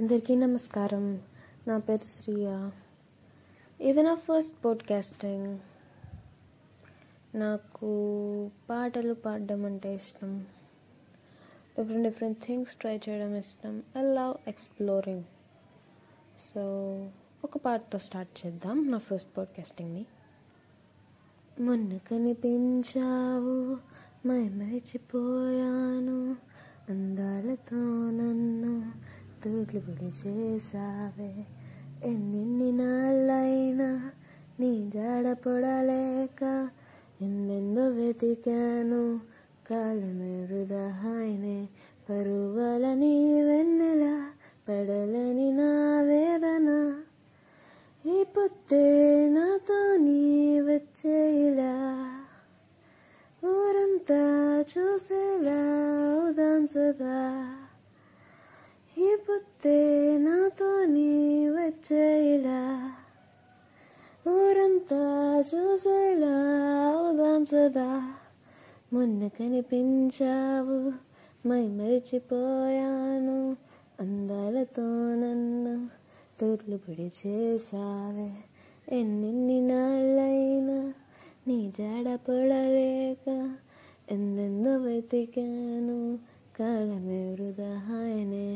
అందరికీ నమస్కారం. నా పేరు శ్రియ. ఇది నా ఫస్ట్ పోడ్కాస్టింగ్ నాకు పాటలు పాడడం అంటే ఇష్టం. డిఫరెంట్ డిఫరెంట్ థింగ్స్ ట్రై చేయడం ఇష్టం. ఐ లవ్ ఎక్స్ప్లోరింగ్ సో ఒక పాటతో స్టార్ట్ చేద్దాం నా ఫస్ట్ పోడ్కాస్టింగ్ని మొన్న కనిపించావు మై మరిచిపోయాను. తూట్లు పిడి చేసావే ఎన్నెన్ని నాళ్ళైనా నీ జాడ పొడలేక ఎన్నెందో వెతికాను. కాళ్ళమే వృధాయినే పరువలని వెన్నెల పడలని నా వేదన. ఈ పొత్తే నాతో నీ వచ్చేలా ఊరంతా చూసేలా ఉదాం సదా. వచ్చేలా ఊరంతా చూసేలా ఉదాం సదా మొన్న కనిపించావు మై మరిచిపోయాను అందాలతో నన్ను తూర్లు పిడి చేసావే ఎన్నెన్ని నాళ్ళైనా నీ జాడ పడలేక ఎందెందో వెతికాను కాలమే వృధా వృధాయనే